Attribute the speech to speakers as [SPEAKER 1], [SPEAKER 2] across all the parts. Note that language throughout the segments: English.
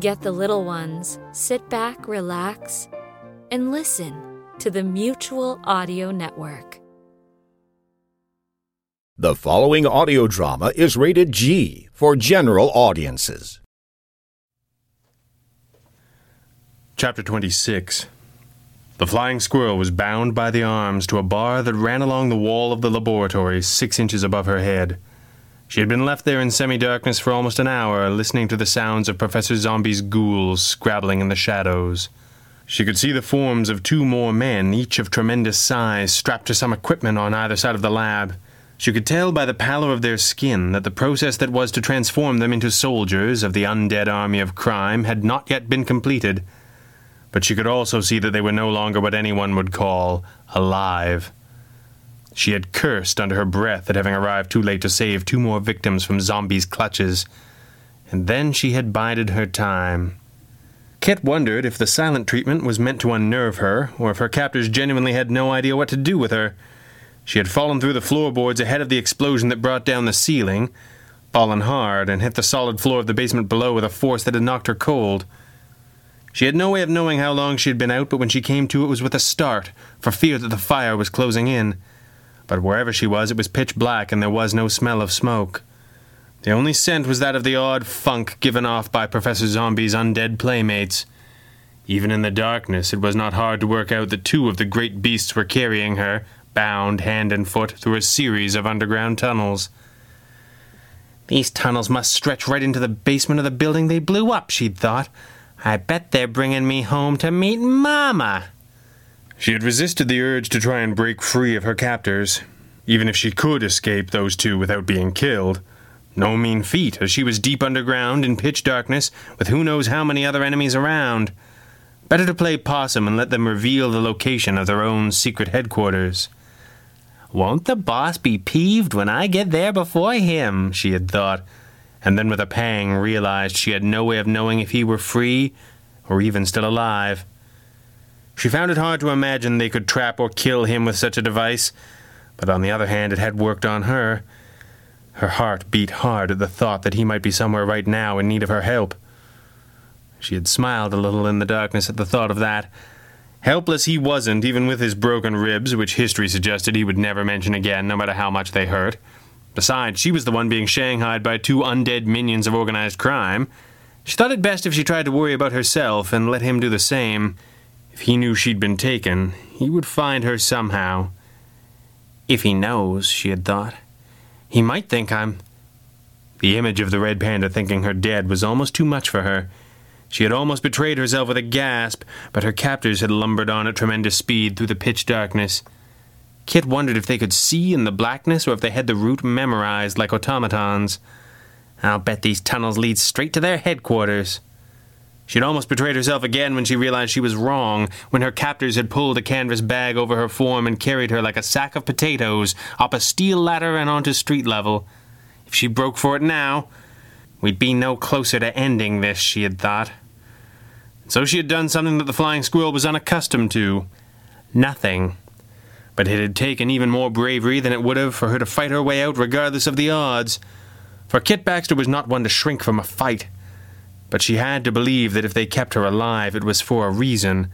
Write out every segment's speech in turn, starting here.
[SPEAKER 1] Get the little ones, sit back, relax, and listen to the Mutual Audio Network.
[SPEAKER 2] The following audio drama is rated G for general audiences.
[SPEAKER 3] Chapter 26 The flying squirrel was bound by the arms to a bar that ran along the wall of the laboratory six inches above her head. She had been left there in semi darkness for almost an hour, listening to the sounds of Professor Zombie's ghouls scrabbling in the shadows. She could see the forms of two more men, each of tremendous size, strapped to some equipment on either side of the lab. She could tell by the pallor of their skin that the process that was to transform them into soldiers of the undead army of crime had not yet been completed. But she could also see that they were no longer what anyone would call alive. She had cursed under her breath at having arrived too late to save two more victims from Zombie's clutches. And then she had bided her time. Kit wondered if the silent treatment was meant to unnerve her, or if her captors genuinely had no idea what to do with her. She had fallen through the floorboards ahead of the explosion that brought down the ceiling, fallen hard, and hit the solid floor of the basement below with a force that had knocked her cold. She had no way of knowing how long she had been out, but when she came to it was with a start, for fear that the fire was closing in but wherever she was it was pitch black and there was no smell of smoke. The only scent was that of the odd funk given off by Professor Zombie's undead playmates. Even in the darkness, it was not hard to work out that two of the great beasts were carrying her, bound hand and foot, through a series of underground tunnels. These tunnels must stretch right into the basement of the building they blew up, she'd thought. I bet they're bringing me home to meet Mama. She had resisted the urge to try and break free of her captors, even if she could escape those two without being killed. No mean feat, as she was deep underground in pitch darkness, with who knows how many other enemies around. Better to play possum and let them reveal the location of their own secret headquarters. Won't the boss be peeved when I get there before him? she had thought, and then with a pang realized she had no way of knowing if he were free or even still alive. She found it hard to imagine they could trap or kill him with such a device, but on the other hand, it had worked on her. Her heart beat hard at the thought that he might be somewhere right now in need of her help. She had smiled a little in the darkness at the thought of that. Helpless he wasn't, even with his broken ribs, which history suggested he would never mention again, no matter how much they hurt. Besides, she was the one being shanghaied by two undead minions of organized crime. She thought it best if she tried to worry about herself and let him do the same. If he knew she'd been taken, he would find her somehow. If he knows, she had thought, he might think I'm. The image of the red panda thinking her dead was almost too much for her. She had almost betrayed herself with a gasp, but her captors had lumbered on at tremendous speed through the pitch darkness. Kit wondered if they could see in the blackness or if they had the route memorized like automatons. I'll bet these tunnels lead straight to their headquarters. She'd almost betrayed herself again when she realized she was wrong, when her captors had pulled a canvas bag over her form and carried her like a sack of potatoes up a steel ladder and onto street level. If she broke for it now, we'd be no closer to ending this, she had thought. So she had done something that the flying squirrel was unaccustomed to. Nothing. But it had taken even more bravery than it would have for her to fight her way out regardless of the odds. For Kit Baxter was not one to shrink from a fight but she had to believe that if they kept her alive, it was for a reason.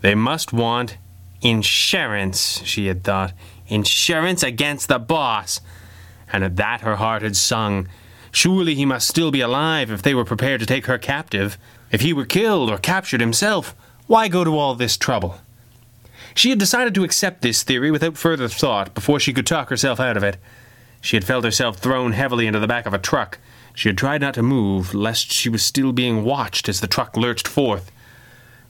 [SPEAKER 3] They must want insurance, she had thought. Insurance against the boss. And at that her heart had sung. Surely he must still be alive if they were prepared to take her captive. If he were killed or captured himself, why go to all this trouble? She had decided to accept this theory without further thought before she could talk herself out of it. She had felt herself thrown heavily into the back of a truck. She had tried not to move, lest she was still being watched as the truck lurched forth.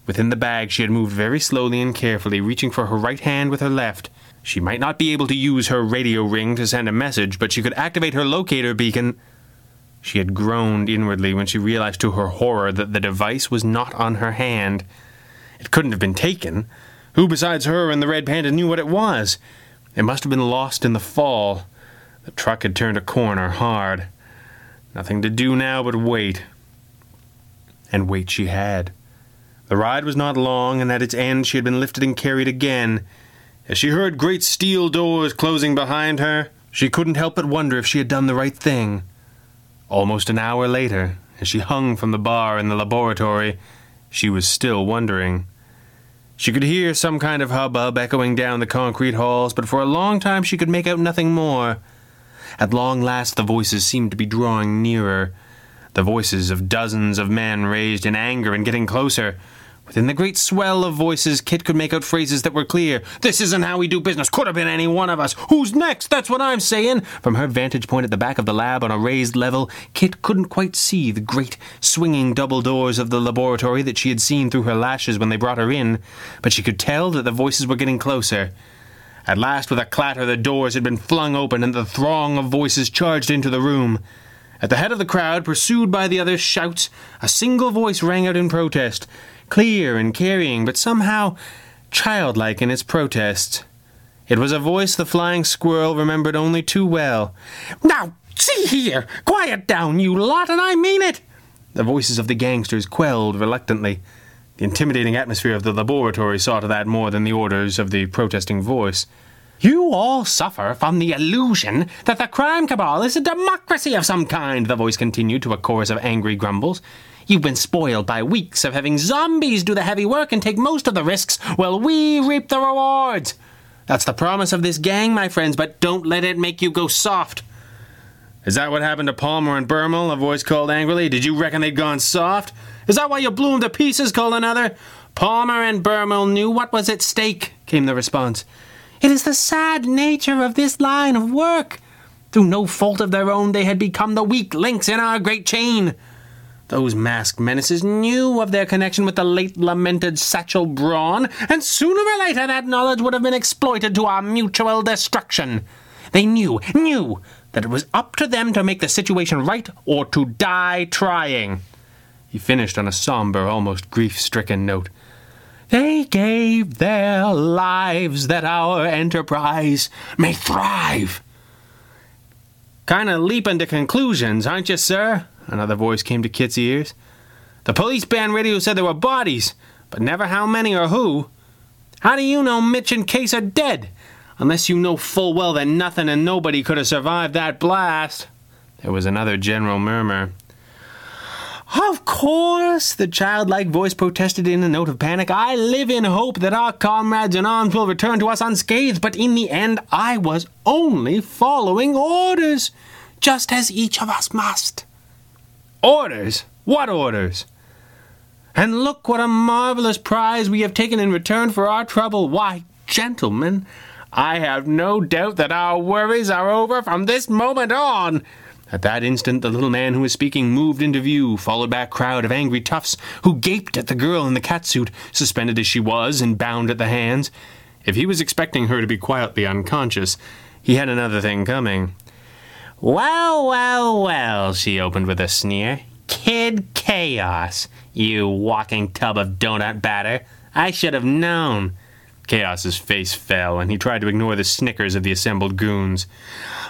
[SPEAKER 3] Within the bag, she had moved very slowly and carefully, reaching for her right hand with her left. She might not be able to use her radio ring to send a message, but she could activate her locator beacon. She had groaned inwardly when she realized to her horror that the device was not on her hand. It couldn't have been taken. Who besides her and the red panda knew what it was? It must have been lost in the fall. The truck had turned a corner hard. Nothing to do now but wait. And wait she had. The ride was not long, and at its end she had been lifted and carried again. As she heard great steel doors closing behind her, she couldn't help but wonder if she had done the right thing. Almost an hour later, as she hung from the bar in the laboratory, she was still wondering. She could hear some kind of hubbub echoing down the concrete halls, but for a long time she could make out nothing more. At long last the voices seemed to be drawing nearer. The voices of dozens of men raised in anger and getting closer. Within the great swell of voices, Kit could make out phrases that were clear. This isn't how we do business. Could have been any one of us. Who's next? That's what I'm saying. From her vantage point at the back of the lab on a raised level, Kit couldn't quite see the great swinging double doors of the laboratory that she had seen through her lashes when they brought her in, but she could tell that the voices were getting closer. At last, with a clatter, the doors had been flung open and the throng of voices charged into the room. At the head of the crowd, pursued by the other shouts, a single voice rang out in protest clear and carrying, but somehow childlike in its protest. It was a voice the flying squirrel remembered only too well. Now, see here! Quiet down, you lot, and I mean it! The voices of the gangsters quelled reluctantly. The intimidating atmosphere of the laboratory saw to that more than the orders of the protesting voice. You all suffer from the illusion that the crime cabal is a democracy of some kind, the voice continued to a chorus of angry grumbles. You've been spoiled by weeks of having zombies do the heavy work and take most of the risks while we reap the rewards. That's the promise of this gang, my friends, but don't let it make you go soft. Is that what happened to Palmer and Bermel? A voice called angrily. Did you reckon they'd gone soft? Is that why you blew 'em to pieces? called another. Palmer and Bermel knew what was at stake, came the response. It is the sad nature of this line of work. Through no fault of their own, they had become the weak links in our great chain. Those masked menaces knew of their connection with the late lamented Satchel Braun, and sooner or later that knowledge would have been exploited to our mutual destruction. They knew, knew, that it was up to them to make the situation right or to die trying. He finished on a somber, almost grief stricken note. They gave their lives that our enterprise may thrive. Kinda leaping to conclusions, aren't you, sir? Another voice came to Kit's ears. The police band radio said there were bodies, but never how many or who. How do you know Mitch and Case are dead? Unless you know full well that nothing and nobody could have survived that blast. There was another general murmur. Of course, the childlike voice protested in a note of panic. I live in hope that our comrades in arms will return to us unscathed, but in the end, I was only following orders, just as each of us must. Orders? What orders? And look what a marvelous prize we have taken in return for our trouble. Why, gentlemen, I have no doubt that our worries are over from this moment on. At that instant, the little man who was speaking moved into view, followed by a crowd of angry toughs who gaped at the girl in the catsuit, suspended as she was and bound at the hands. If he was expecting her to be quietly unconscious, he had another thing coming. Well, well, well, she opened with a sneer. Kid Chaos, you walking tub of donut batter. I should have known. Chaos's face fell, and he tried to ignore the snickers of the assembled goons.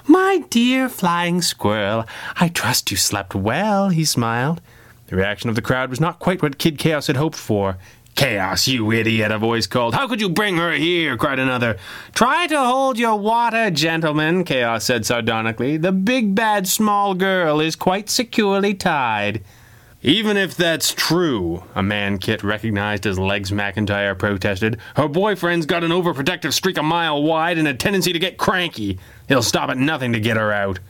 [SPEAKER 3] My dear flying squirrel, I trust you slept well, he smiled. The reaction of the crowd was not quite what Kid Chaos had hoped for. Chaos, you idiot, a voice called. How could you bring her here? cried another. Try to hold your water, gentlemen, Chaos said sardonically. The big bad small girl is quite securely tied. Even if that's true, a man Kit recognized as Legs McIntyre protested, her boyfriend's got an overprotective streak a mile wide and a tendency to get cranky. He'll stop at nothing to get her out.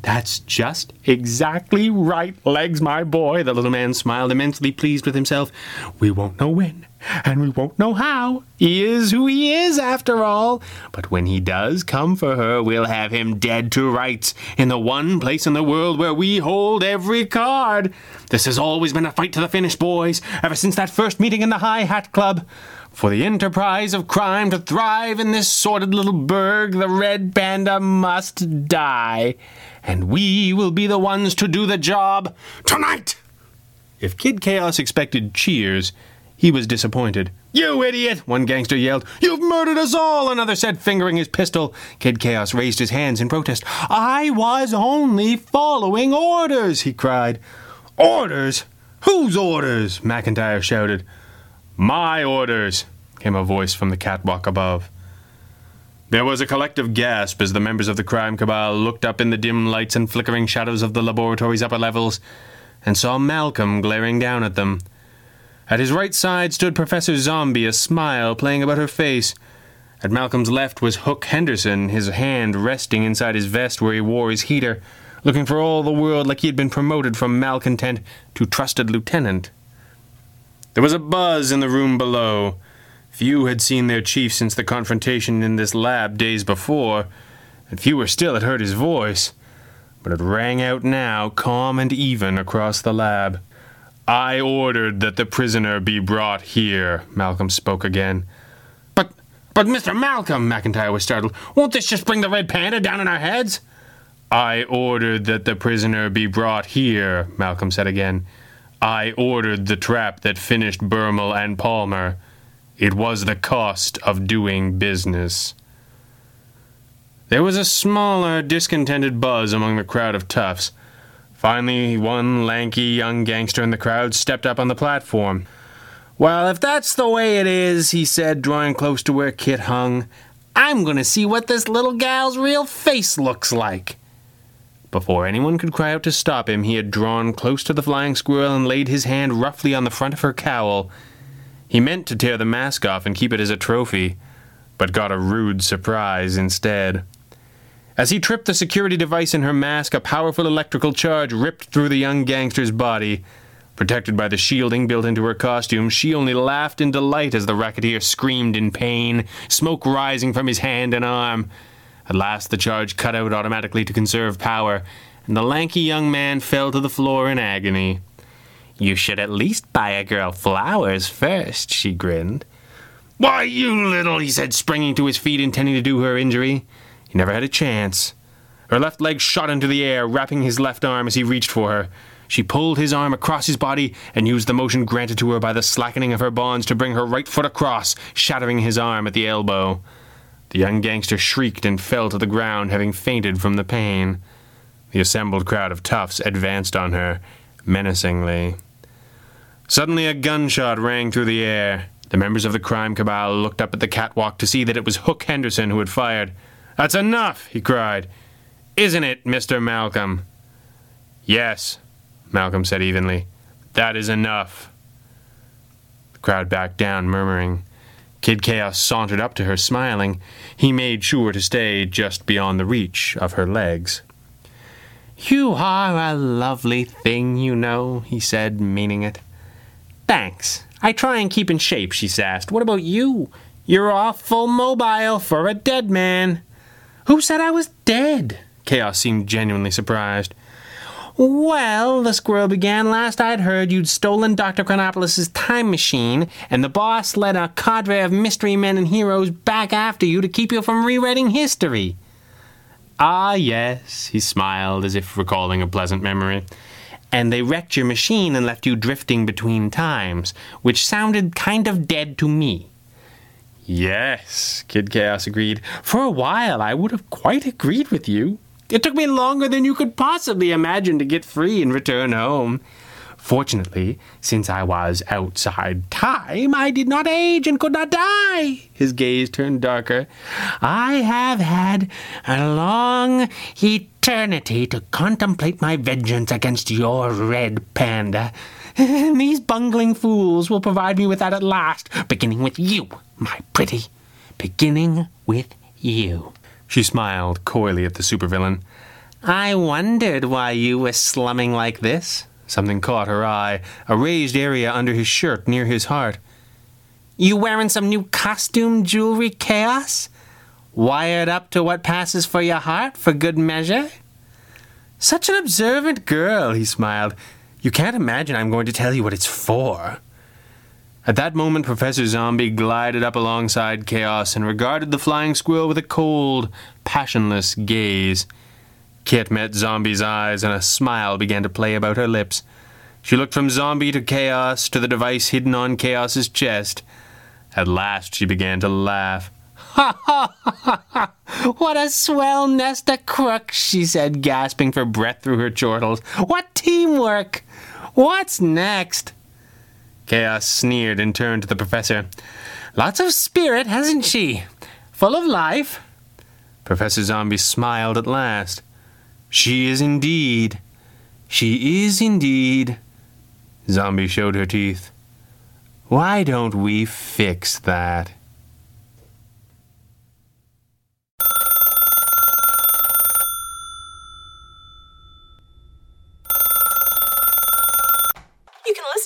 [SPEAKER 3] That's just exactly right, Legs, my boy. The little man smiled, immensely pleased with himself. We won't know when, and we won't know how. He is who he is, after all. But when he does come for her, we'll have him dead to rights in the one place in the world where we hold every card. This has always been a fight to the finish, boys, ever since that first meeting in the High Hat Club. For the enterprise of crime to thrive in this sordid little burg, the red panda must die. And we will be the ones to do the job tonight! If Kid Chaos expected cheers, he was disappointed. You idiot! One gangster yelled. You've murdered us all! Another said, fingering his pistol. Kid Chaos raised his hands in protest. I was only following orders, he cried. Orders? Whose orders? McIntyre shouted. My orders, came a voice from the catwalk above. There was a collective gasp as the members of the crime cabal looked up in the dim lights and flickering shadows of the laboratory's upper levels, and saw Malcolm glaring down at them. At his right side stood Professor Zombie, a smile playing about her face. At Malcolm's left was Hook Henderson, his hand resting inside his vest where he wore his heater, looking for all the world like he had been promoted from malcontent to trusted lieutenant. There was a buzz in the room below. Few had seen their chief since the confrontation in this lab days before, and fewer still had heard his voice. But it rang out now, calm and even, across the lab. I ordered that the prisoner be brought here, Malcolm spoke again. But, but, Mr. Malcolm, McIntyre was startled, won't this just bring the red panda down on our heads? I ordered that the prisoner be brought here, Malcolm said again. I ordered the trap that finished Bermel and Palmer. It was the cost of doing business. There was a smaller, discontented buzz among the crowd of toughs. Finally, one lanky young gangster in the crowd stepped up on the platform. Well, if that's the way it is, he said, drawing close to where Kit hung, I'm going to see what this little gal's real face looks like. Before anyone could cry out to stop him, he had drawn close to the flying squirrel and laid his hand roughly on the front of her cowl. He meant to tear the mask off and keep it as a trophy, but got a rude surprise instead. As he tripped the security device in her mask, a powerful electrical charge ripped through the young gangster's body. Protected by the shielding built into her costume, she only laughed in delight as the racketeer screamed in pain, smoke rising from his hand and arm. At last, the charge cut out automatically to conserve power, and the lanky young man fell to the floor in agony. You should at least buy a girl flowers first, she grinned. Why, you little, he said, springing to his feet, intending to do her injury. He never had a chance. Her left leg shot into the air, wrapping his left arm as he reached for her. She pulled his arm across his body and used the motion granted to her by the slackening of her bonds to bring her right foot across, shattering his arm at the elbow. The young gangster shrieked and fell to the ground, having fainted from the pain. The assembled crowd of toughs advanced on her, menacingly. Suddenly, a gunshot rang through the air. The members of the crime cabal looked up at the catwalk to see that it was Hook Henderson who had fired. That's enough, he cried. Isn't it, Mr. Malcolm? Yes, Malcolm said evenly. That is enough. The crowd backed down, murmuring. Kid Chaos sauntered up to her, smiling. He made sure to stay just beyond the reach of her legs. You are a lovely thing, you know, he said, meaning it. Thanks. I try and keep in shape, she sassed. What about you? You're awful mobile for a dead man. Who said I was dead? Chaos seemed genuinely surprised. Well, the squirrel began, last I'd heard you'd stolen Dr. Chronopolis's time machine, and the boss led a cadre of mystery men and heroes back after you to keep you from rewriting history. Ah, yes, he smiled as if recalling a pleasant memory and they wrecked your machine and left you drifting between times, which sounded kind of dead to me. Yes, Kid Chaos agreed. For a while, I would have quite agreed with you. It took me longer than you could possibly imagine to get free and return home. Fortunately, since I was outside time, I did not age and could not die. His gaze turned darker. I have had a long eternity to contemplate my vengeance against your red panda. And these bungling fools will provide me with that at last, beginning with you, my pretty. Beginning with you. She smiled coyly at the supervillain. I wondered why you were slumming like this. Something caught her eye, a raised area under his shirt near his heart. You wearing some new costume jewelry, Chaos? Wired up to what passes for your heart for good measure? Such an observant girl, he smiled. You can't imagine I'm going to tell you what it's for. At that moment, Professor Zombie glided up alongside Chaos and regarded the flying squirrel with a cold, passionless gaze. Kit met Zombie's eyes, and a smile began to play about her lips. She looked from Zombie to Chaos to the device hidden on Chaos's chest. At last she began to laugh. Ha ha ha ha! What a swell nest of crooks, she said, gasping for breath through her chortles. What teamwork! What's next? Chaos sneered and turned to the professor. Lots of spirit, hasn't she? Full of life? Professor Zombie smiled at last. She is indeed. She is indeed. Zombie showed her teeth. Why don't we fix that?
[SPEAKER 4] You can listen